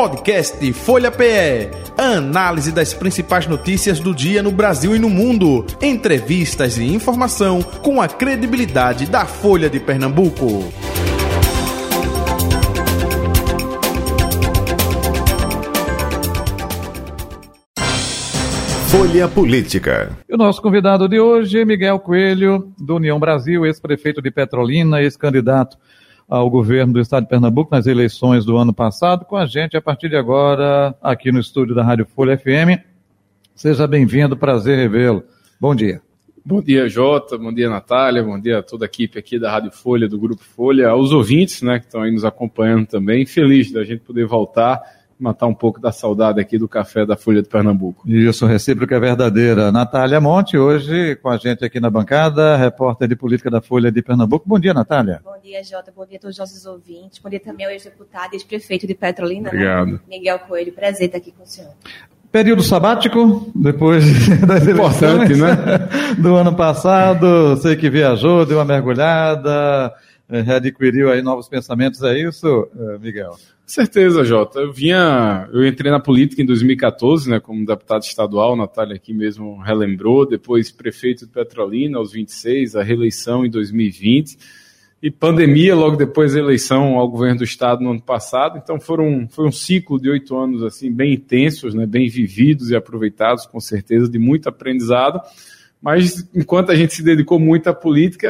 Podcast Folha PE. Análise das principais notícias do dia no Brasil e no mundo. Entrevistas e informação com a credibilidade da Folha de Pernambuco. Folha Política. E o nosso convidado de hoje é Miguel Coelho, do União Brasil, ex-prefeito de Petrolina, ex-candidato ao governo do estado de Pernambuco nas eleições do ano passado, com a gente a partir de agora aqui no estúdio da Rádio Folha FM. Seja bem-vindo, prazer revê-lo. Bom dia. Bom dia, Jota. Bom dia, Natália. Bom dia a toda a equipe aqui da Rádio Folha, do Grupo Folha, aos ouvintes, né, que estão aí nos acompanhando também. Feliz da gente poder voltar matar um pouco da saudade aqui do café da Folha de Pernambuco. Isso, recíproca é verdadeira. Natália Monte, hoje com a gente aqui na bancada, repórter de política da Folha de Pernambuco. Bom dia, Natália. Bom dia, Jota. Bom dia a todos os nossos ouvintes. Bom dia também ao ex-deputado e ex-prefeito de Petrolina, né? Obrigado. Né? Miguel Coelho. Prazer estar aqui com o senhor. Período sabático, depois das Importante, eleições né? do ano passado. Sei que viajou, deu uma mergulhada, eh, readquiriu aí novos pensamentos. É isso, eh, Miguel? certeza, Jota. Eu vinha, eu entrei na política em 2014, né, como deputado estadual, Natália aqui mesmo relembrou, depois prefeito de Petrolina aos 26, a reeleição em 2020 e pandemia logo depois da eleição ao governo do estado no ano passado. Então foram foi um ciclo de oito anos assim bem intensos, né, bem vividos e aproveitados, com certeza de muito aprendizado. Mas enquanto a gente se dedicou muito à política,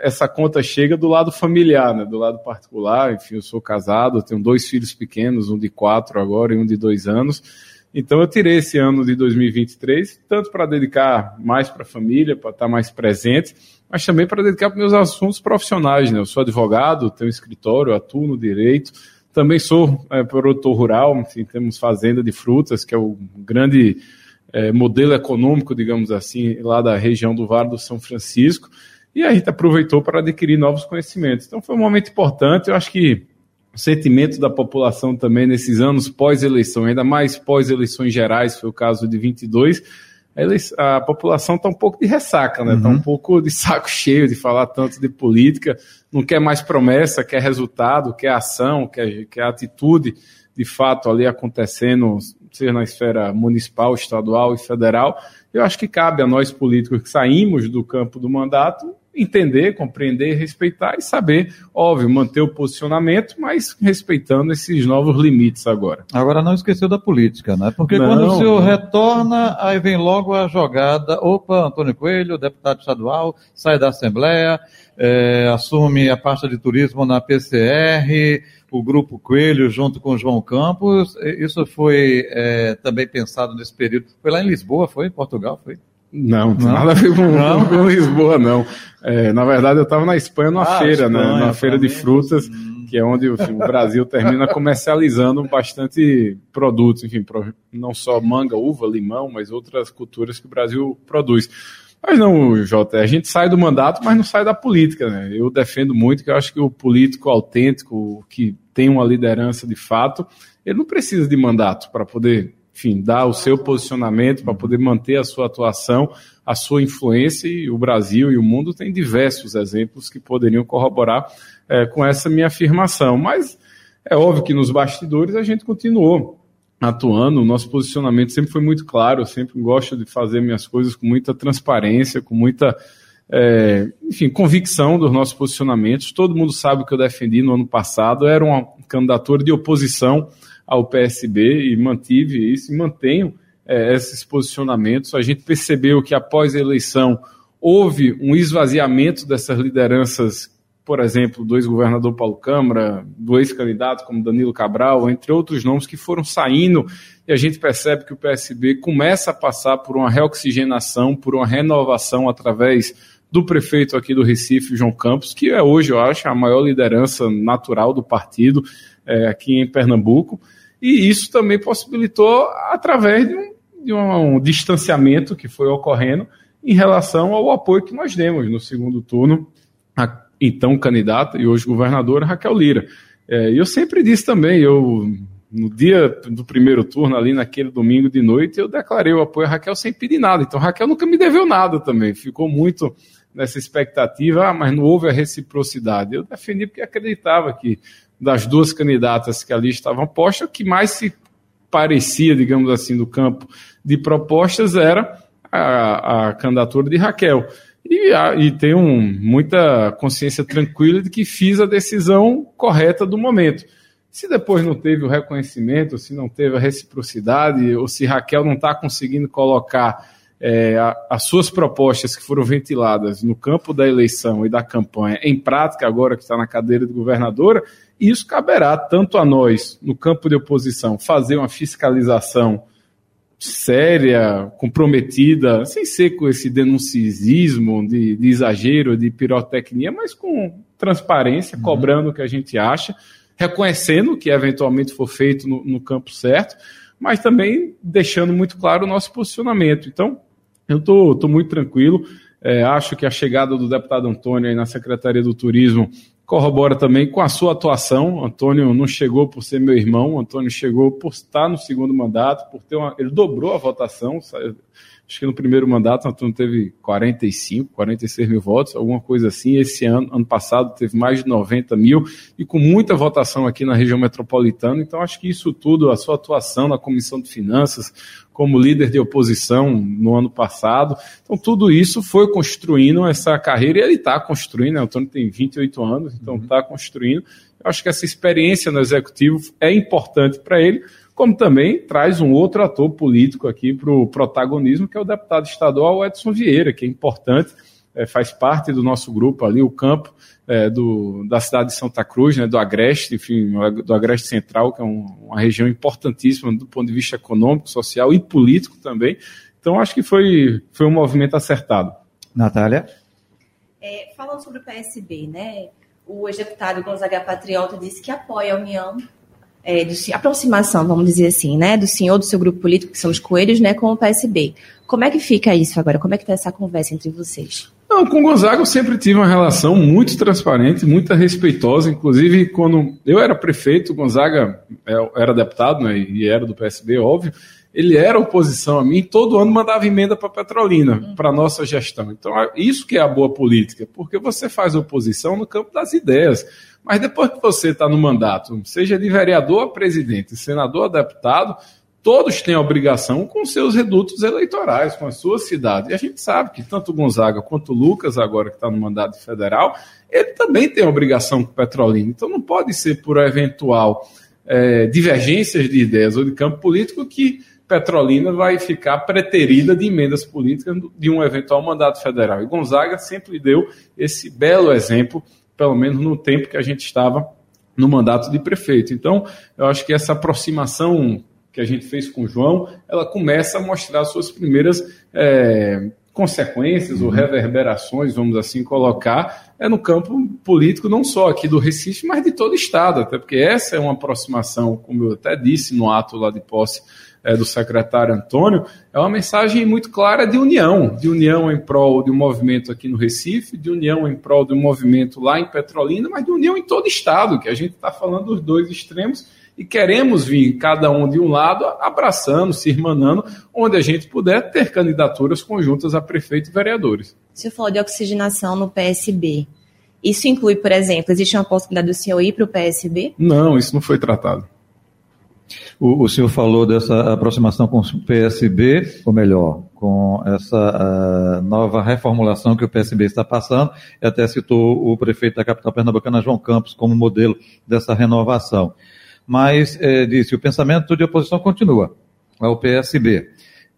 essa conta chega do lado familiar, né? do lado particular. Enfim, eu sou casado, tenho dois filhos pequenos, um de quatro agora e um de dois anos. Então eu tirei esse ano de 2023, tanto para dedicar mais para a família, para estar mais presente, mas também para dedicar para meus assuntos profissionais. Né? Eu sou advogado, tenho escritório, atuo no direito, também sou é, produtor rural, enfim, temos fazenda de frutas, que é o grande é, modelo econômico, digamos assim, lá da região do Vale do São Francisco, e a gente aproveitou para adquirir novos conhecimentos. Então foi um momento importante, eu acho que o sentimento da população também nesses anos pós-eleição, ainda mais pós-eleições gerais, foi o caso de 22, a, eleição, a população está um pouco de ressaca, né? Está uhum. um pouco de saco cheio de falar tanto de política, não quer mais promessa, quer resultado, quer ação, quer, quer atitude de fato ali acontecendo seja na esfera municipal, estadual e federal, eu acho que cabe a nós políticos que saímos do campo do mandato entender, compreender, respeitar e saber, óbvio, manter o posicionamento, mas respeitando esses novos limites agora. Agora não esqueceu da política, né? Porque não, quando o senhor não. retorna, aí vem logo a jogada, opa, Antônio Coelho, deputado estadual, sai da Assembleia, é, assume a pasta de turismo na PCR, o Grupo Coelho junto com João Campos. Isso foi é, também pensado nesse período. Foi lá em Lisboa, foi? Em Portugal, foi? Não, não, nada a ver com, não. com Lisboa, não. É, na verdade, eu estava na Espanha numa ah, feira, né? Espanha, né? Na feira de frutas, hum. que é onde o, o Brasil termina comercializando bastante produtos, enfim, não só manga, uva, limão, mas outras culturas que o Brasil produz. Mas não, Jota, a gente sai do mandato, mas não sai da política, né? Eu defendo muito que eu acho que o político autêntico, que tem uma liderança de fato, ele não precisa de mandato para poder, enfim, dar o seu posicionamento, para poder manter a sua atuação, a sua influência, e o Brasil e o mundo tem diversos exemplos que poderiam corroborar é, com essa minha afirmação. Mas é óbvio que nos bastidores a gente continuou atuando, o nosso posicionamento sempre foi muito claro, eu sempre gosto de fazer minhas coisas com muita transparência, com muita, é, enfim, convicção dos nossos posicionamentos. Todo mundo sabe o que eu defendi no ano passado, era uma candidatura de oposição ao PSB e mantive isso e mantenho é, esses posicionamentos. A gente percebeu que após a eleição houve um esvaziamento dessas lideranças por exemplo, do ex-governador Paulo Câmara, do ex-candidato como Danilo Cabral, entre outros nomes que foram saindo, e a gente percebe que o PSB começa a passar por uma reoxigenação, por uma renovação através do prefeito aqui do Recife, João Campos, que é hoje, eu acho, a maior liderança natural do partido é, aqui em Pernambuco. E isso também possibilitou através de um, de um distanciamento que foi ocorrendo em relação ao apoio que nós demos no segundo turno então candidata e hoje governadora Raquel Lira. É, e eu sempre disse também, eu no dia do primeiro turno, ali naquele domingo de noite, eu declarei o apoio a Raquel sem pedir nada. Então Raquel nunca me deveu nada também, ficou muito nessa expectativa, ah, mas não houve a reciprocidade. Eu defendi porque acreditava que das duas candidatas que ali estavam postas, o que mais se parecia, digamos assim, do campo de propostas era a, a candidatura de Raquel. E, a, e tenho muita consciência tranquila de que fiz a decisão correta do momento. Se depois não teve o reconhecimento, se não teve a reciprocidade, ou se Raquel não está conseguindo colocar é, as suas propostas que foram ventiladas no campo da eleição e da campanha em prática, agora que está na cadeira de governadora, isso caberá tanto a nós, no campo de oposição, fazer uma fiscalização séria, comprometida, sem ser com esse denuncismo de, de exagero, de pirotecnia, mas com transparência, uhum. cobrando o que a gente acha, reconhecendo que eventualmente for feito no, no campo certo, mas também deixando muito claro o nosso posicionamento. Então, eu estou muito tranquilo. É, acho que a chegada do deputado Antônio aí na Secretaria do Turismo corrobora também com a sua atuação. Antônio não chegou por ser meu irmão, Antônio chegou por estar no segundo mandato, por ter uma, ele dobrou a votação. Acho que no primeiro mandato Antônio teve 45, 46 mil votos, alguma coisa assim. Esse ano, ano passado, teve mais de 90 mil e com muita votação aqui na região metropolitana. Então, acho que isso tudo, a sua atuação na Comissão de Finanças, como líder de oposição no ano passado. Então, tudo isso foi construindo essa carreira e ele está construindo. Né? O Antônio tem 28 anos, então está uhum. construindo. Eu acho que essa experiência no executivo é importante para ele, como também traz um outro ator político aqui para o protagonismo, que é o deputado estadual Edson Vieira, que é importante, é, faz parte do nosso grupo ali, o campo é, do, da cidade de Santa Cruz, né, do Agreste, enfim, do Agreste Central, que é um, uma região importantíssima do ponto de vista econômico, social e político também. Então, acho que foi, foi um movimento acertado. Natália? É, falando sobre o PSB, né, o ex-deputado Gonzaga Patriota disse que apoia a união é, de aproximação, vamos dizer assim, né, do senhor, do seu grupo político, que são os coelhos, né, com o PSB. Como é que fica isso agora? Como é que está essa conversa entre vocês? Não, com o Gonzaga eu sempre tive uma relação muito transparente, muito respeitosa. Inclusive, quando eu era prefeito, o Gonzaga é, era deputado né, e era do PSB, óbvio. Ele era oposição a mim, todo ano mandava emenda para Petrolina, uhum. para nossa gestão. Então, é isso que é a boa política, porque você faz oposição no campo das ideias. Mas depois que você está no mandato, seja de vereador a presidente, senador a deputado, todos têm a obrigação com seus redutos eleitorais, com a sua cidade. E a gente sabe que tanto Gonzaga quanto Lucas, agora que está no mandato federal, ele também tem a obrigação com Petrolina. Então não pode ser por eventual é, divergências de ideias ou de campo político que Petrolina vai ficar preterida de emendas políticas de um eventual mandato federal. E Gonzaga sempre deu esse belo exemplo, pelo menos no tempo que a gente estava no mandato de prefeito. Então, eu acho que essa aproximação que a gente fez com o João, ela começa a mostrar suas primeiras é, consequências uhum. ou reverberações, vamos assim colocar, é no campo político, não só aqui do Recife, mas de todo o Estado, até porque essa é uma aproximação, como eu até disse no ato lá de posse é, do secretário Antônio, é uma mensagem muito clara de união, de união em prol de um movimento aqui no Recife, de união em prol de um movimento lá em Petrolina, mas de união em todo o Estado, que a gente está falando dos dois extremos, e queremos vir cada um de um lado abraçando, se irmanando, onde a gente puder ter candidaturas conjuntas a prefeito e vereadores. O senhor falou de oxigenação no PSB. Isso inclui, por exemplo, existe uma possibilidade do senhor ir para o PSB? Não, isso não foi tratado. O, o, senhor falou dessa aproximação com o PSB, ou melhor, com essa uh, nova reformulação que o PSB está passando, e até citou o prefeito da capital pernambucana, João Campos, como modelo dessa renovação mas é, disse, o pensamento de oposição continua, é o PSB.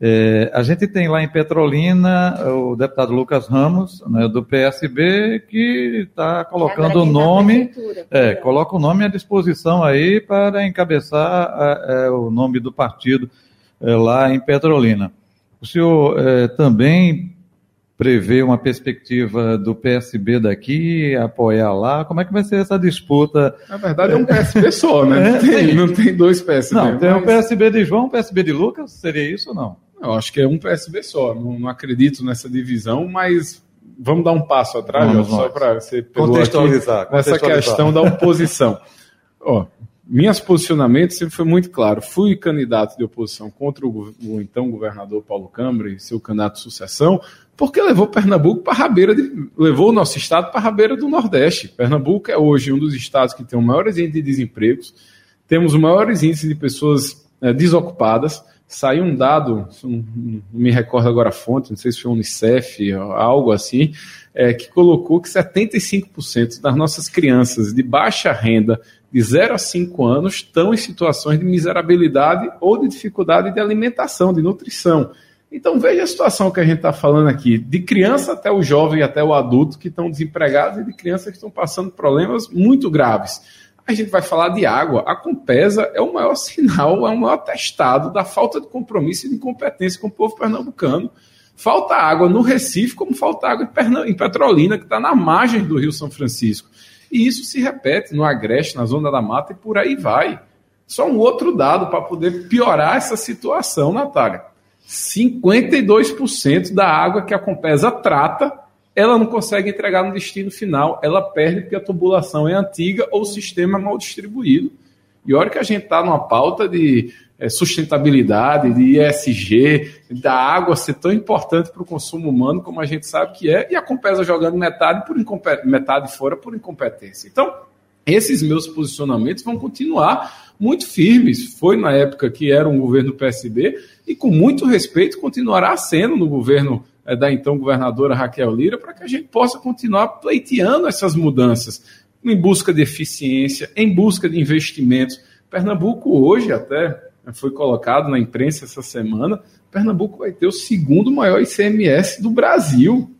É, a gente tem lá em Petrolina o deputado Lucas Ramos, né, do PSB, que está colocando o nome, é, coloca o nome à disposição aí para encabeçar a, a, o nome do partido é, lá em Petrolina. O senhor é, também prevê uma perspectiva do PSB daqui, apoiar lá? Como é que vai ser essa disputa? Na verdade é um PSB só, né? Não tem, não tem dois PSB. Não, tem mas... um PSB de João, um PSB de Lucas, seria isso ou não? Eu acho que é um PSB só, não, não acredito nessa divisão, mas vamos dar um passo atrás, vamos, só para você contextualizar, contextualizar. Essa questão da oposição. Ó, minhas posicionamentos sempre foi muito claro. Fui candidato de oposição contra o, o, então governador Paulo Câmara e seu candidato de sucessão, porque levou Pernambuco para a rabeira, de, levou o nosso estado para a rabeira do Nordeste. Pernambuco é hoje um dos estados que tem o maior índice de desemprego, temos os maiores índices de pessoas é, desocupadas. Saiu um dado, não, me recordo agora a fonte, não sei se foi o Unicef, algo assim, é, que colocou que 75% das nossas crianças de baixa renda, de 0 a 5 anos, estão em situações de miserabilidade ou de dificuldade de alimentação, de nutrição. Então veja a situação que a gente está falando aqui, de criança até o jovem, até o adulto que estão desempregados e de crianças que estão passando problemas muito graves. A gente vai falar de água. A Compesa é o maior sinal, é o maior atestado da falta de compromisso e de incompetência com o povo pernambucano. Falta água no Recife, como falta água em Petrolina, que está na margem do Rio São Francisco. E isso se repete no Agreste, na Zona da Mata e por aí vai. Só um outro dado para poder piorar essa situação, Natália. 52% da água que a Compesa trata, ela não consegue entregar no destino final, ela perde porque a tubulação é antiga ou o sistema é mal distribuído. E olha que a gente está numa pauta de é, sustentabilidade, de ESG, da água ser tão importante para o consumo humano como a gente sabe que é, e a Compesa jogando metade, por metade fora por incompetência. Então, esses meus posicionamentos vão continuar muito firmes. Foi na época que era um governo PSB e com muito respeito continuará sendo no governo é, da então governadora Raquel Lira para que a gente possa continuar pleiteando essas mudanças em busca de eficiência, em busca de investimentos. Pernambuco hoje até foi colocado na imprensa essa semana, Pernambuco vai ter o segundo maior ICMS do Brasil.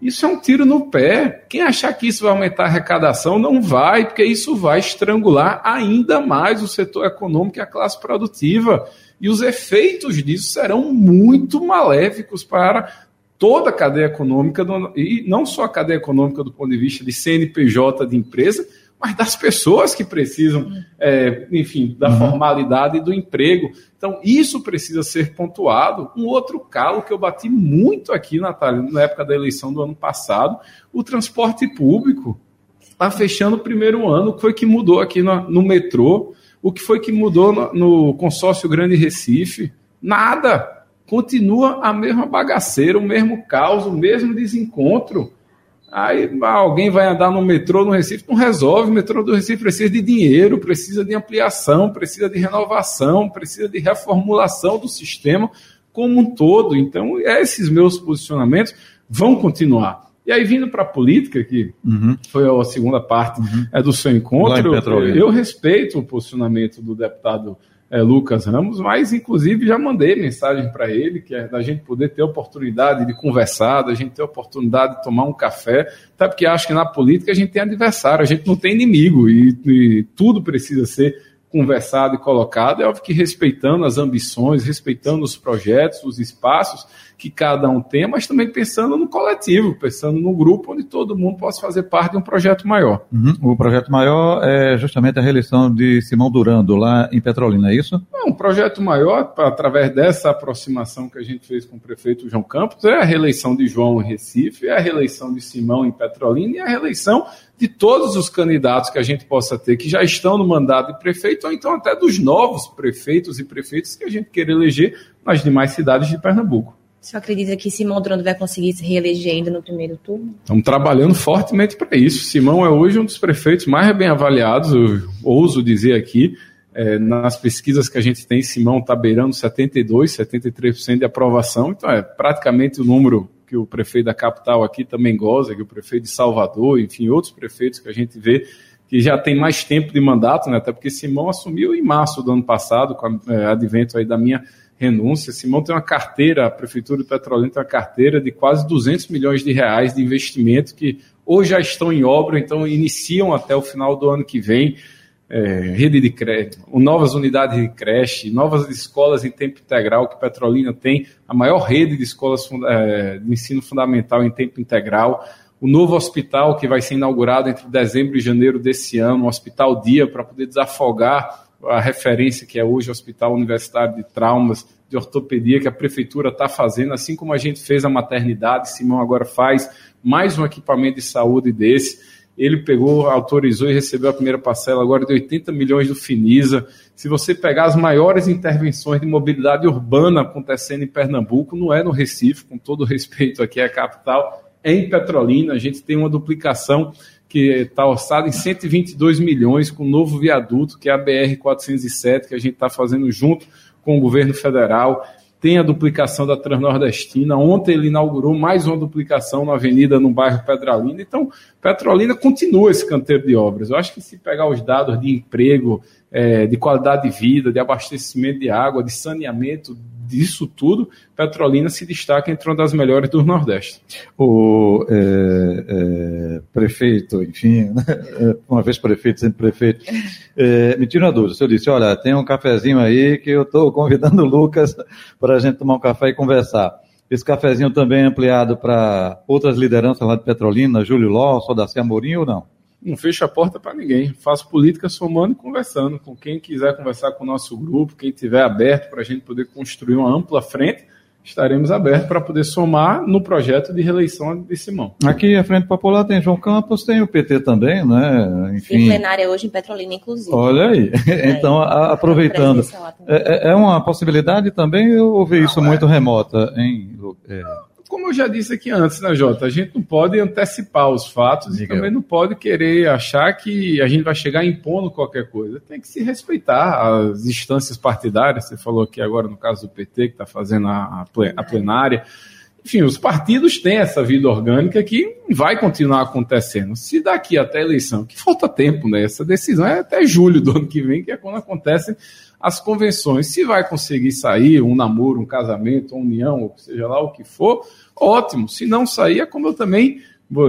Isso é um tiro no pé. Quem achar que isso vai aumentar a arrecadação, não vai, porque isso vai estrangular ainda mais o setor econômico e a classe produtiva. E os efeitos disso serão muito maléficos para toda a cadeia econômica, e não só a cadeia econômica do ponto de vista de CNPJ de empresa, mas das pessoas que precisam, é, enfim, da uhum. formalidade do emprego. Então, isso precisa ser pontuado. Um outro calo que eu bati muito aqui, Natália, na época da eleição do ano passado, o transporte público. Está fechando o primeiro ano, o que foi que mudou aqui no, no metrô? O que foi que mudou no, no consórcio Grande Recife? Nada. Continua a mesma bagaceira, o mesmo caos, o mesmo desencontro. Aí alguém vai andar no metrô no Recife, não resolve. O metrô do Recife precisa de dinheiro, precisa de ampliação, precisa de renovação, precisa de reformulação do sistema como um todo. Então, esses meus posicionamentos vão continuar. E aí, vindo para a política, que uhum. foi a segunda parte uhum. é do seu encontro, eu respeito o posicionamento do deputado é, Lucas Ramos, mas inclusive já mandei mensagem para ele, que é da gente poder ter oportunidade de conversar, da gente ter oportunidade de tomar um café, até porque acho que na política a gente tem adversário, a gente não tem inimigo e, e tudo precisa ser conversado e colocado, é óbvio que respeitando as ambições, respeitando os projetos, os espaços que cada um tem, mas também pensando no coletivo, pensando no grupo onde todo mundo possa fazer parte de um projeto maior. Uhum. O projeto maior é justamente a reeleição de Simão Durando lá em Petrolina, é isso? Não, um projeto maior, através dessa aproximação que a gente fez com o prefeito João Campos, é a reeleição de João em Recife, é a reeleição de Simão em Petrolina e a reeleição de todos os candidatos que a gente possa ter, que já estão no mandato de prefeito, ou então até dos novos prefeitos e prefeitos que a gente quer eleger nas demais cidades de Pernambuco. Você acredita que Simão Durando vai conseguir se reeleger ainda no primeiro turno? Estamos trabalhando fortemente para isso. Simão é hoje um dos prefeitos mais bem avaliados, eu ouso dizer aqui. É, nas pesquisas que a gente tem, Simão está beirando 72%, 73% de aprovação, então é praticamente o número que o prefeito da capital aqui também goza, que o prefeito de Salvador, enfim, outros prefeitos que a gente vê que já tem mais tempo de mandato, né, até porque Simão assumiu em março do ano passado, com o é, advento aí da minha renúncia. Simão tem uma carteira, a Prefeitura de Petrolina tem uma carteira de quase 200 milhões de reais de investimento que ou já estão em obra, então iniciam até o final do ano que vem. É, rede de creche, novas unidades de creche, novas escolas em tempo integral, que Petrolina tem a maior rede de escolas é, de ensino fundamental em tempo integral, o novo hospital que vai ser inaugurado entre dezembro e janeiro desse ano, um hospital dia para poder desafogar a referência que é hoje o Hospital Universitário de Traumas, de Ortopedia, que a Prefeitura está fazendo, assim como a gente fez a maternidade, Simão agora faz mais um equipamento de saúde desse. Ele pegou, autorizou e recebeu a primeira parcela agora de 80 milhões do Finisa. Se você pegar as maiores intervenções de mobilidade urbana acontecendo em Pernambuco, não é no Recife, com todo respeito aqui à capital, é em Petrolina. A gente tem uma duplicação que está orçada em 122 milhões com o novo viaduto, que é a BR-407, que a gente está fazendo junto com o governo federal tem a duplicação da Transnordestina. Ontem ele inaugurou mais uma duplicação na avenida no bairro Petrolina. Então, Petrolina continua esse canteiro de obras. Eu acho que se pegar os dados de emprego, é, de qualidade de vida, de abastecimento de água, de saneamento, disso tudo, Petrolina se destaca entre uma das melhores do Nordeste. O é, é, prefeito, enfim, né? uma vez prefeito, sempre prefeito, é, me tira uma dúvida. O senhor disse: olha, tem um cafezinho aí que eu estou convidando o Lucas para a gente tomar um café e conversar. Esse cafezinho também é ampliado para outras lideranças lá de Petrolina, Júlio Ló, Sodaci Amorim ou não? Não fecho a porta para ninguém. Faço política somando e conversando com quem quiser conversar com o nosso grupo, quem tiver aberto para a gente poder construir uma ampla frente. Estaremos abertos para poder somar no projeto de reeleição de Simão. Aqui a Frente Popular tem João Campos, tem o PT também, né? Enfim. Em plenária hoje em Petrolina, inclusive. Olha aí. então, a, aproveitando. É, é, uma possibilidade também eu ver isso muito remota, hein? É como eu já disse aqui antes, né, Jota? A gente não pode antecipar os fatos Diga. e também não pode querer achar que a gente vai chegar impondo qualquer coisa. Tem que se respeitar as instâncias partidárias. Você falou aqui agora no caso do PT, que está fazendo a, a plenária. Enfim, os partidos têm essa vida orgânica que vai continuar acontecendo. Se daqui até a eleição, que falta tempo, né? Essa decisão é até julho do ano que vem, que é quando acontecem as convenções. Se vai conseguir sair um namoro, um casamento, uma união, ou seja lá o que for, ótimo. Se não sair, é como eu também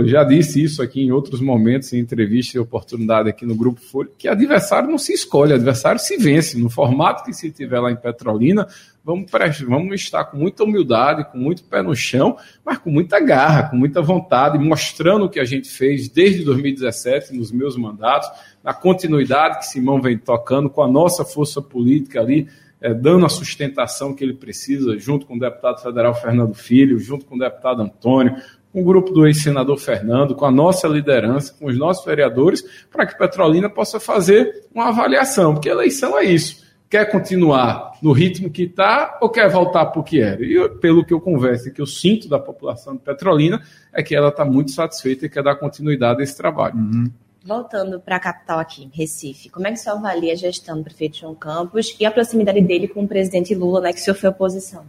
já disse isso aqui em outros momentos, em entrevista e oportunidade aqui no Grupo Folha, que adversário não se escolhe, adversário se vence. No formato que se tiver lá em Petrolina, vamos, vamos estar com muita humildade, com muito pé no chão, mas com muita garra, com muita vontade, mostrando o que a gente fez desde 2017, nos meus mandatos, na continuidade que Simão vem tocando, com a nossa força política ali, é, dando a sustentação que ele precisa, junto com o deputado federal Fernando Filho, junto com o deputado Antônio, com o grupo do ex-senador Fernando, com a nossa liderança, com os nossos vereadores, para que Petrolina possa fazer uma avaliação, porque eleição é isso. Quer continuar no ritmo que está ou quer voltar para o que era? E eu, pelo que eu converso e que eu sinto da população de Petrolina, é que ela está muito satisfeita e quer dar continuidade a esse trabalho. Uhum. Voltando para a capital aqui, Recife, como é que o senhor avalia a gestão do prefeito João Campos e a proximidade dele com o presidente Lula, né, que o senhor foi oposição?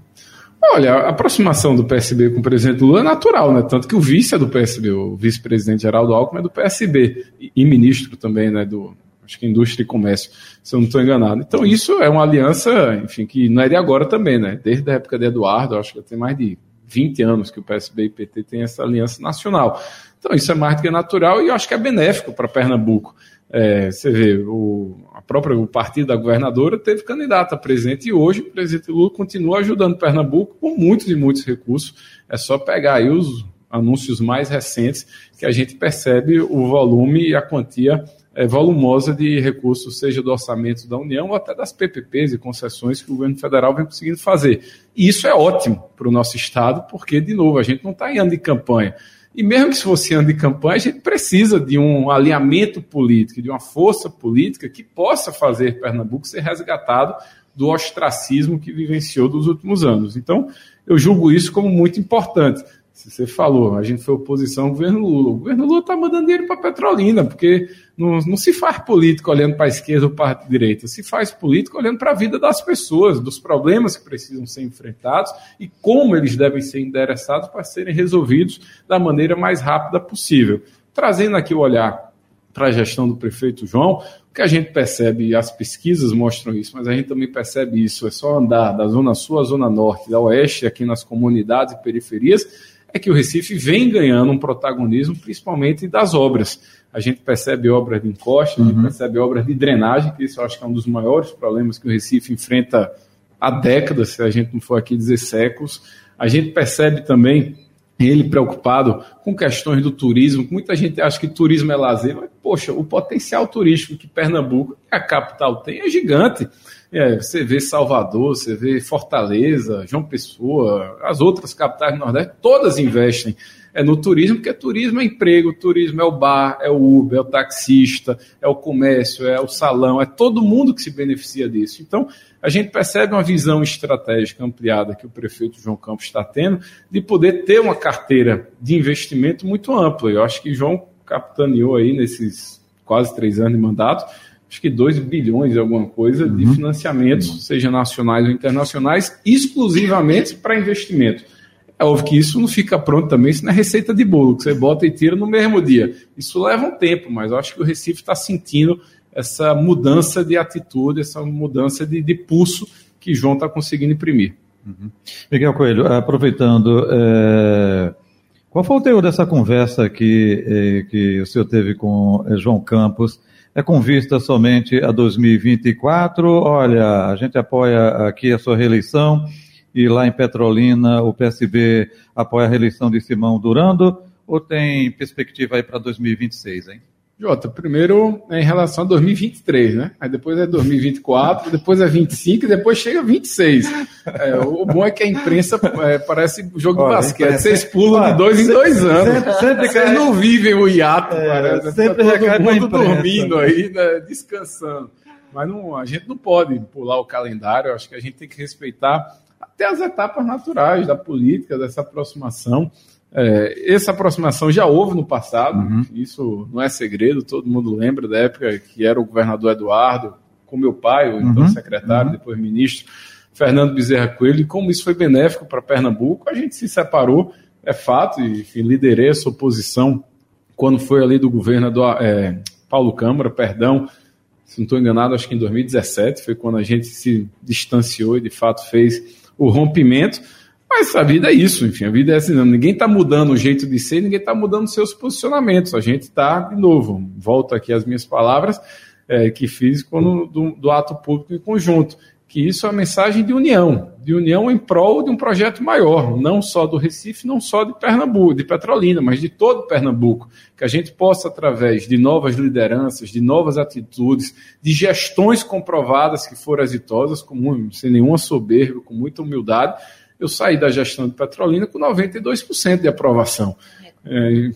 Olha, a aproximação do PSB com o presidente Lula é natural, né? Tanto que o vice é do PSB, o vice-presidente Geraldo Alckmin é do PSB e, e ministro também, né? Do acho que Indústria e Comércio, se eu não estou enganado. Então isso é uma aliança, enfim, que não é de agora também, né? Desde a época de Eduardo, acho que tem mais de 20 anos que o PSB e o PT têm essa aliança nacional. Então isso é mais do que natural e eu acho que é benéfico para Pernambuco. É, você vê, o, a própria, o partido da governadora teve candidata a presidente e hoje o presidente Lula continua ajudando Pernambuco com muitos e muitos recursos. É só pegar aí os anúncios mais recentes que a gente percebe o volume e a quantia é, volumosa de recursos, seja do orçamento da União ou até das PPPs e concessões que o governo federal vem conseguindo fazer. E isso é ótimo para o nosso Estado, porque, de novo, a gente não está em ano de campanha. E mesmo que se fosse ano de campanha, a gente precisa de um alinhamento político, de uma força política que possa fazer Pernambuco ser resgatado do ostracismo que vivenciou dos últimos anos. Então, eu julgo isso como muito importante. Você falou, a gente foi oposição ao governo Lula. O governo Lula está mandando dinheiro para Petrolina, porque não, não se faz política olhando para a esquerda ou para a direita, se faz política olhando para a vida das pessoas, dos problemas que precisam ser enfrentados e como eles devem ser endereçados para serem resolvidos da maneira mais rápida possível. Trazendo aqui o olhar para a gestão do prefeito João, o que a gente percebe, as pesquisas mostram isso, mas a gente também percebe isso, é só andar da zona sul à zona norte, da oeste, aqui nas comunidades e periferias, é que o Recife vem ganhando um protagonismo, principalmente das obras. A gente percebe obras de encosta, uhum. a gente uhum. percebe obras de drenagem, que isso eu acho que é um dos maiores problemas que o Recife enfrenta há décadas, se a gente não for aqui dizer séculos. A gente percebe também ele preocupado com questões do turismo. Muita gente acha que turismo é lazer, mas, poxa, o potencial turístico que Pernambuco, a capital, tem é gigante. É, você vê Salvador, você vê Fortaleza, João Pessoa, as outras capitais do Nordeste, todas investem é no turismo, porque turismo é emprego, turismo é o bar, é o Uber, é o taxista, é o comércio, é o salão, é todo mundo que se beneficia disso. Então, a gente percebe uma visão estratégica ampliada que o prefeito João Campos está tendo de poder ter uma carteira de investimento muito ampla. Eu acho que João capitaneou aí nesses quase três anos de mandato, acho que 2 bilhões e alguma coisa uhum. de financiamentos, uhum. seja nacionais ou internacionais, exclusivamente para investimento. É óbvio que isso não fica pronto também, isso não é receita de bolo, que você bota e tira no mesmo dia. Isso leva um tempo, mas eu acho que o Recife está sentindo essa mudança de atitude, essa mudança de, de pulso que João está conseguindo imprimir. Uhum. Miguel Coelho, aproveitando, é... qual foi o teor dessa conversa que, é, que o senhor teve com é, João Campos? É com vista somente a 2024? Olha, a gente apoia aqui a sua reeleição e lá em Petrolina o PSB apoia a reeleição de Simão Durando? Ou tem perspectiva aí para 2026, hein? Jota, primeiro é em relação a 2023, né? Aí depois é 2024, depois é 25 e depois chega 26. É, o bom é que a imprensa é, parece jogo Olha, de basquete. Vocês pulam de dois em dois anos. Sempre, sempre Vocês não vivem o hiato, é, parece. Né? Sempre tá todo mundo dormindo aí, né? descansando. Mas não, a gente não pode pular o calendário. Acho que a gente tem que respeitar até as etapas naturais da política, dessa aproximação. É, essa aproximação já houve no passado, uhum. isso não é segredo, todo mundo lembra da época que era o governador Eduardo, com meu pai, o então uhum. secretário, uhum. depois ministro, Fernando Bezerra Coelho, e como isso foi benéfico para Pernambuco, a gente se separou, é fato, e enfim, liderei essa oposição quando foi ali do governo do é, Paulo Câmara, perdão, se não estou enganado, acho que em 2017 foi quando a gente se distanciou e de fato fez o rompimento. Mas a vida é isso, enfim, a vida é assim, ninguém está mudando o jeito de ser, ninguém está mudando seus posicionamentos. A gente está, de novo, volto aqui às minhas palavras é, que fiz quando, do, do ato público em conjunto, que isso é uma mensagem de união, de união em prol de um projeto maior, não só do Recife, não só de Pernambuco, de Petrolina, mas de todo Pernambuco, que a gente possa, através de novas lideranças, de novas atitudes, de gestões comprovadas que foram exitosas, com, sem nenhuma soberba, com muita humildade, eu saí da gestão de Petrolina com 92% de aprovação. É,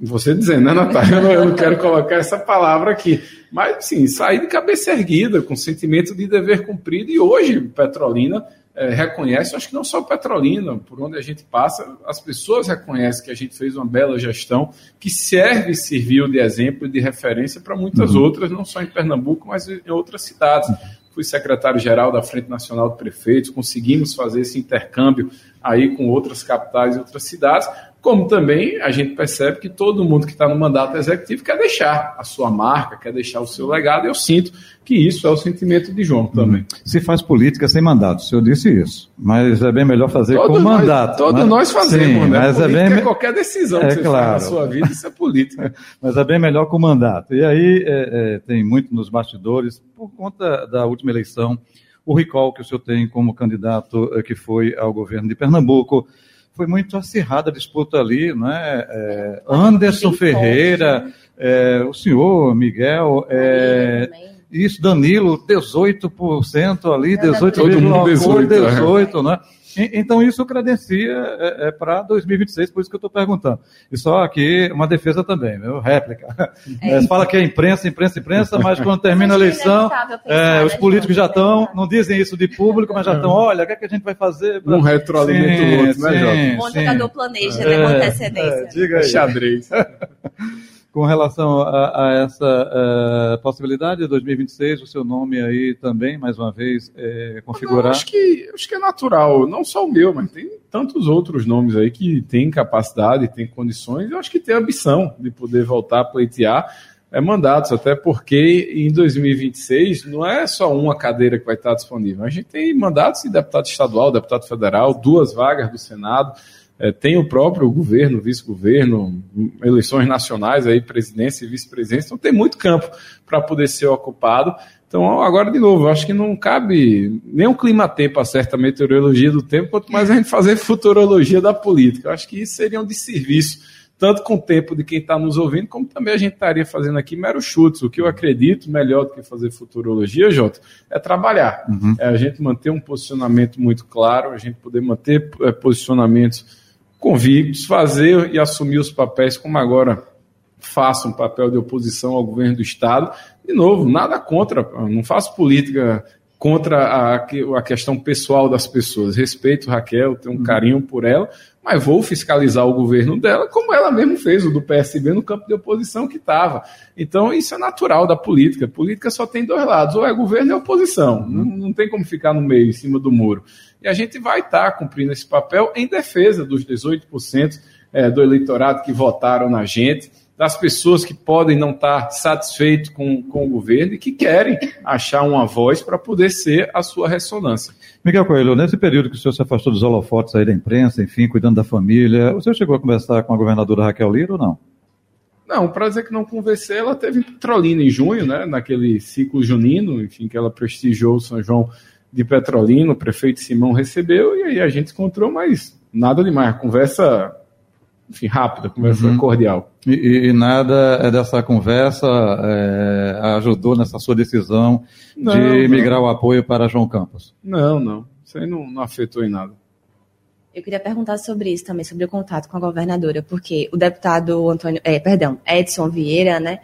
você dizendo, né, Natália? Eu não, eu não quero colocar essa palavra aqui. Mas, sim, saí de cabeça erguida, com sentimento de dever cumprido, e hoje Petrolina é, reconhece, acho que não só Petrolina, por onde a gente passa, as pessoas reconhecem que a gente fez uma bela gestão que serve e serviu de exemplo e de referência para muitas uhum. outras, não só em Pernambuco, mas em outras cidades fui secretário-geral da Frente Nacional de Prefeitos, conseguimos fazer esse intercâmbio aí com outras capitais e outras cidades, como também a gente percebe que todo mundo que está no mandato executivo quer deixar a sua marca, quer deixar o seu legado, e eu sinto que isso é o sentimento de João também. Se faz política sem mandato, o senhor disse isso, mas é bem melhor fazer todos com nós, mandato. Todos nós fazemos, Sim, né? Mas é bem... é qualquer decisão é, que você claro. faz na sua vida, isso é política. mas é bem melhor com mandato. E aí é, é, tem muito nos bastidores, por conta da última eleição, o recall que o senhor tem como candidato é, que foi ao governo de Pernambuco, foi muito acirrada a disputa ali, né? É, Anderson Ferreira, é, o senhor, Miguel, é, isso, Danilo, 18% ali, 18,1%, 18, 18, né? Então, isso credencia é, é para 2026, por isso que eu estou perguntando. E só aqui uma defesa também, meu, réplica. É. fala que é imprensa, imprensa, imprensa, mas quando termina a eleição, é, os políticos já estão, não dizem isso de público, mas já estão, olha, o que, é que a gente vai fazer? Pra... Um retroalimento o outro, né, Jota? O montador planeja, né, com antecedência. diga aí. Xadrez. Com relação a, a essa uh, possibilidade de 2026, o seu nome aí também, mais uma vez, é, configurar? Não, acho, que, acho que é natural, não só o meu, mas tem tantos outros nomes aí que têm capacidade, têm condições, eu acho que tem ambição de poder voltar a pleitear. É, mandatos, até porque em 2026 não é só uma cadeira que vai estar disponível, a gente tem mandatos de deputado estadual, deputado federal, duas vagas do Senado, é, tem o próprio governo, vice-governo, eleições nacionais, aí, presidência e vice-presidência, então tem muito campo para poder ser ocupado. Então, agora, de novo, acho que não cabe nem o clima-tempo acerta a meteorologia do tempo, quanto mais a gente fazer futurologia da política. Eu acho que isso seria um desserviço, tanto com o tempo de quem está nos ouvindo, como também a gente estaria fazendo aqui meros chutes. O que eu acredito, melhor do que fazer futurologia, Jota, é trabalhar. Uhum. É a gente manter um posicionamento muito claro, a gente poder manter é, posicionamentos convictos, fazer e assumir os papéis como agora faço um papel de oposição ao governo do Estado. De novo, nada contra, não faço política contra a, a questão pessoal das pessoas. Respeito Raquel, tenho um uhum. carinho por ela, mas vou fiscalizar o governo dela, como ela mesmo fez, o do PSB no campo de oposição que estava. Então, isso é natural da política. A política só tem dois lados, ou é governo ou é oposição. Não, não, tem como ficar no meio, em cima do muro. E a gente vai estar tá cumprindo esse papel em defesa dos 18% é, do eleitorado que votaram na gente das pessoas que podem não estar satisfeitos com, com o governo e que querem achar uma voz para poder ser a sua ressonância. Miguel Coelho, nesse período que o senhor se afastou dos holofotes aí da imprensa, enfim, cuidando da família, o senhor chegou a conversar com a governadora Raquel Lira ou não? Não, para dizer que não conversei, ela teve em Petrolina em junho, né, naquele ciclo junino, enfim, que ela prestigiou o São João de Petrolina, o prefeito Simão recebeu, e aí a gente encontrou, mas nada demais, a conversa enfim, rápida, conversa uhum. cordial. E, e, nada é dessa conversa é, ajudou nessa sua decisão não, de migrar não. o apoio para João Campos? Não, não. Isso aí não, não afetou em nada. Eu queria perguntar sobre isso também, sobre o contato com a governadora, porque o deputado Antônio, é, perdão, Edson Vieira, né,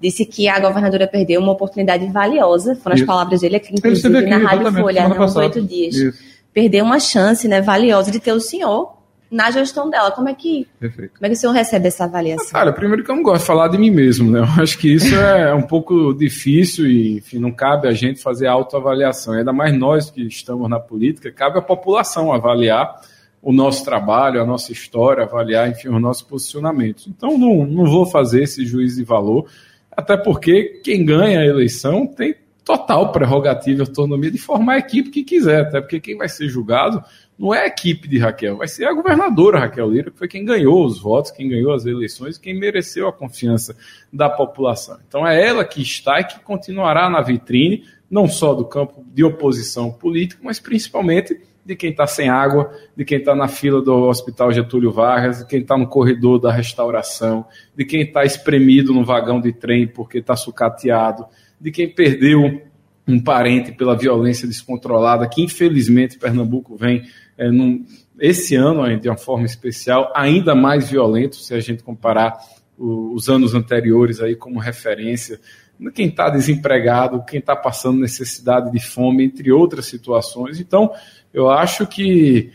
disse que a governadora perdeu uma oportunidade valiosa, foram as palavras dele aqui, inclusive aqui, na Rádio Folha, há uns oito dias. Isso. Perdeu uma chance, né, valiosa de ter o senhor na gestão dela. Como é que, Perfeito. como é que o senhor recebe essa avaliação? Cara, primeiro que eu não gosto de falar de mim mesmo, né? Eu acho que isso é um pouco difícil e, enfim, não cabe a gente fazer autoavaliação. Ainda mais nós que estamos na política, cabe à população avaliar o nosso trabalho, a nossa história, avaliar, enfim, os nossos posicionamentos. Então, não, não vou fazer esse juízo de valor, até porque quem ganha a eleição tem total prerrogativa e autonomia de formar a equipe que quiser, até porque quem vai ser julgado não é a equipe de Raquel, vai ser a governadora Raquel Lira, que foi quem ganhou os votos, quem ganhou as eleições, quem mereceu a confiança da população. Então é ela que está e que continuará na vitrine, não só do campo de oposição político, mas principalmente de quem está sem água, de quem está na fila do Hospital Getúlio Vargas, de quem está no corredor da restauração, de quem está espremido no vagão de trem porque está sucateado, de quem perdeu um parente pela violência descontrolada, que infelizmente Pernambuco vem é, num, esse ano, de uma forma especial, ainda mais violento, se a gente comparar os anos anteriores aí como referência. Quem está desempregado, quem está passando necessidade de fome, entre outras situações. Então, eu acho que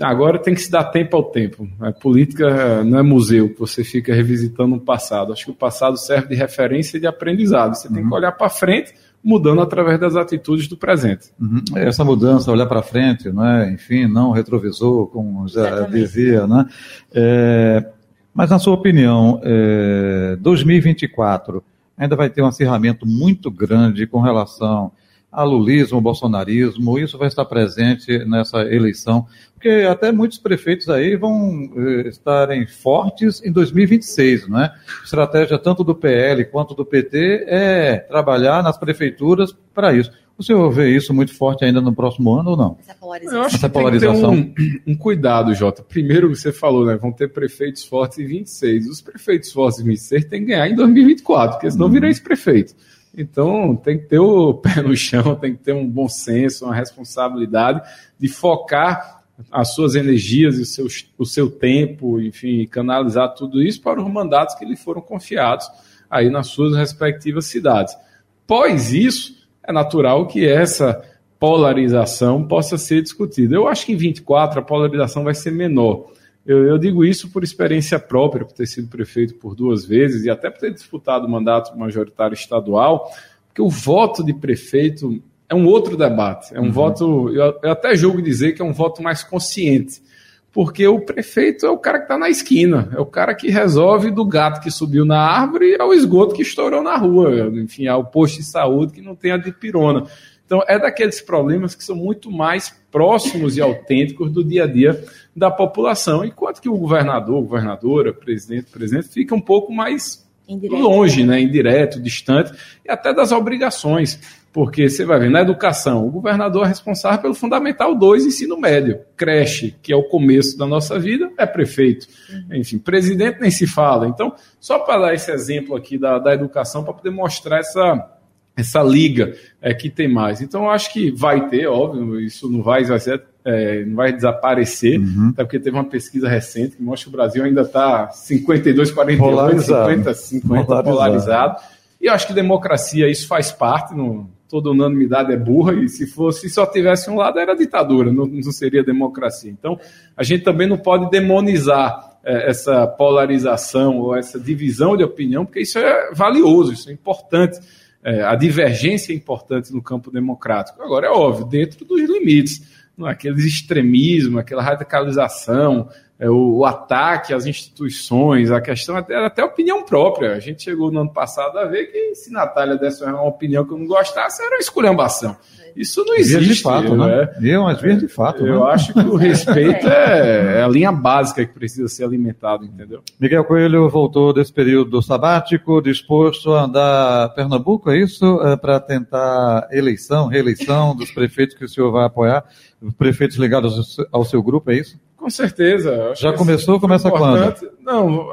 agora tem que se dar tempo ao tempo. A política não é museu, que você fica revisitando o passado. Acho que o passado serve de referência e de aprendizado. Você uhum. tem que uhum. olhar para frente mudando através das atitudes do presente. Uhum. Essa mudança, olhar para frente, não é? enfim, não retrovisor, como já Exatamente. dizia, né? É, mas na sua opinião, é, 2024 ainda vai ter um acirramento muito grande com relação a lulismo, bolsonarismo, isso vai estar presente nessa eleição, porque até muitos prefeitos aí vão eh, estarem fortes em 2026, não é? Estratégia tanto do PL quanto do PT é trabalhar nas prefeituras para isso. O senhor vê isso muito forte ainda no próximo ano ou não? Essa polarização. Eu acho Essa polarização. Tem que ter um, um, cuidado, Jota. Primeiro, você falou, né? Vão ter prefeitos fortes em 26. Os prefeitos fortes em 26 têm que ganhar em 2024, porque senão hum. vira ex-prefeito. Então, tem que ter o pé no chão, tem que ter um bom senso, uma responsabilidade de focar as suas energias e o seu, o seu tempo, enfim, canalizar tudo isso para os mandatos que lhe foram confiados aí nas suas respectivas cidades. Pós isso, é natural que essa polarização possa ser discutida. Eu acho que em 24 a polarização vai ser menor. Eu, eu, digo isso por experiência própria, por ter sido prefeito por duas vezes e até por ter disputado o mandato majoritário estadual, porque o voto de prefeito é um outro debate. É um uhum. voto, eu, eu até julgo dizer que é um voto mais consciente, porque o prefeito é o cara que está na esquina, é o cara que resolve do gato que subiu na árvore ao esgoto que estourou na rua, enfim, ao posto de saúde que não tem a dipirona. Então, é daqueles problemas que são muito mais próximos e autênticos do dia a dia da população, enquanto que o governador, governadora, presidente, presidente fica um pouco mais Indireto. longe, né, indireto, distante, e até das obrigações. Porque você vai ver, na educação, o governador é responsável pelo Fundamental 2, ensino médio. Creche, que é o começo da nossa vida, é prefeito. Uhum. Enfim, presidente nem se fala. Então, só para dar esse exemplo aqui da, da educação, para poder mostrar essa, essa liga é, que tem mais. Então, eu acho que vai ter, óbvio, isso não vai, vai ser é, não vai desaparecer, uhum. até porque teve uma pesquisa recente que mostra que o Brasil ainda está 52, 48, 50, 50 polarizado. polarizado. E eu acho que democracia, isso faz parte, no, toda unanimidade é burra, e se fosse se só tivesse um lado, era ditadura, não, não seria democracia. Então, a gente também não pode demonizar é, essa polarização ou essa divisão de opinião, porque isso é valioso, isso é importante. É, a divergência é importante no campo democrático. Agora, é óbvio, dentro dos limites, não é aqueles extremismos, aquela radicalização, é, o, o, ataque às instituições, a questão até, até opinião própria. A gente chegou no ano passado a ver que se Natália desse uma opinião que eu não gostasse, era uma esculhambação. Isso não existe. Via de fato, né? É, eu, mas via de fato. Eu né? acho que o respeito é, é, a linha básica que precisa ser alimentado, entendeu? Miguel Coelho voltou desse período sabático, disposto a andar Pernambuco, é isso? É, Para tentar eleição, reeleição dos prefeitos que o senhor vai apoiar, prefeitos ligados ao seu grupo, é isso? Com certeza. Já começou? Começa quando? Não,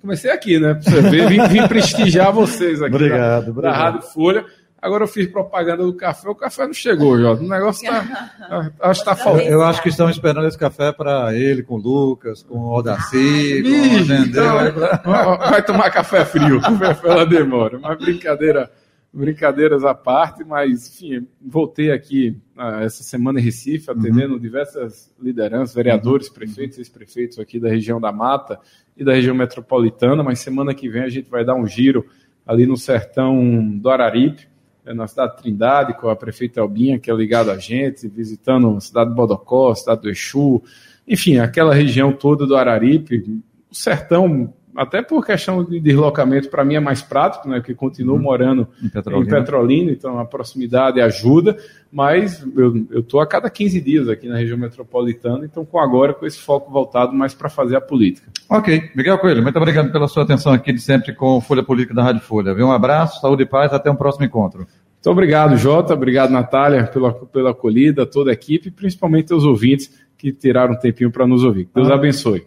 comecei aqui, né? Pra você ver, vim, vim prestigiar vocês aqui obrigado, da, obrigado. da Rádio Folha. Agora eu fiz propaganda do café, o café não chegou, Jota. O negócio tá. Acho que tá faltando. Eu acho que estão esperando esse café para ele, com o Lucas, com o Odaci, com o Então, vai tomar café frio, café ela demora. Mas brincadeira brincadeiras à parte, mas enfim, voltei aqui uh, essa semana em Recife, atendendo uhum. diversas lideranças, vereadores, uhum. prefeitos e ex-prefeitos aqui da região da Mata e da região metropolitana, mas semana que vem a gente vai dar um giro ali no sertão do Araripe, na cidade de Trindade, com a prefeita Albinha, que é ligada a gente, visitando a cidade de Bodocó, a cidade do Exu, enfim, aquela região toda do Araripe, o sertão até por questão de deslocamento, para mim é mais prático, né? Porque continuo uhum. morando em Petrolina. em Petrolina. então a proximidade ajuda, mas eu estou a cada 15 dias aqui na região metropolitana, então com agora com esse foco voltado mais para fazer a política. Ok. Miguel Coelho, muito obrigado pela sua atenção aqui de sempre com Folha Política da Rádio Folha. Um abraço, saúde e paz, até um próximo encontro. Muito obrigado, Jota. Obrigado, Natália, pela, pela acolhida, toda a equipe, principalmente os ouvintes que tiraram um tempinho para nos ouvir. Deus ah. abençoe.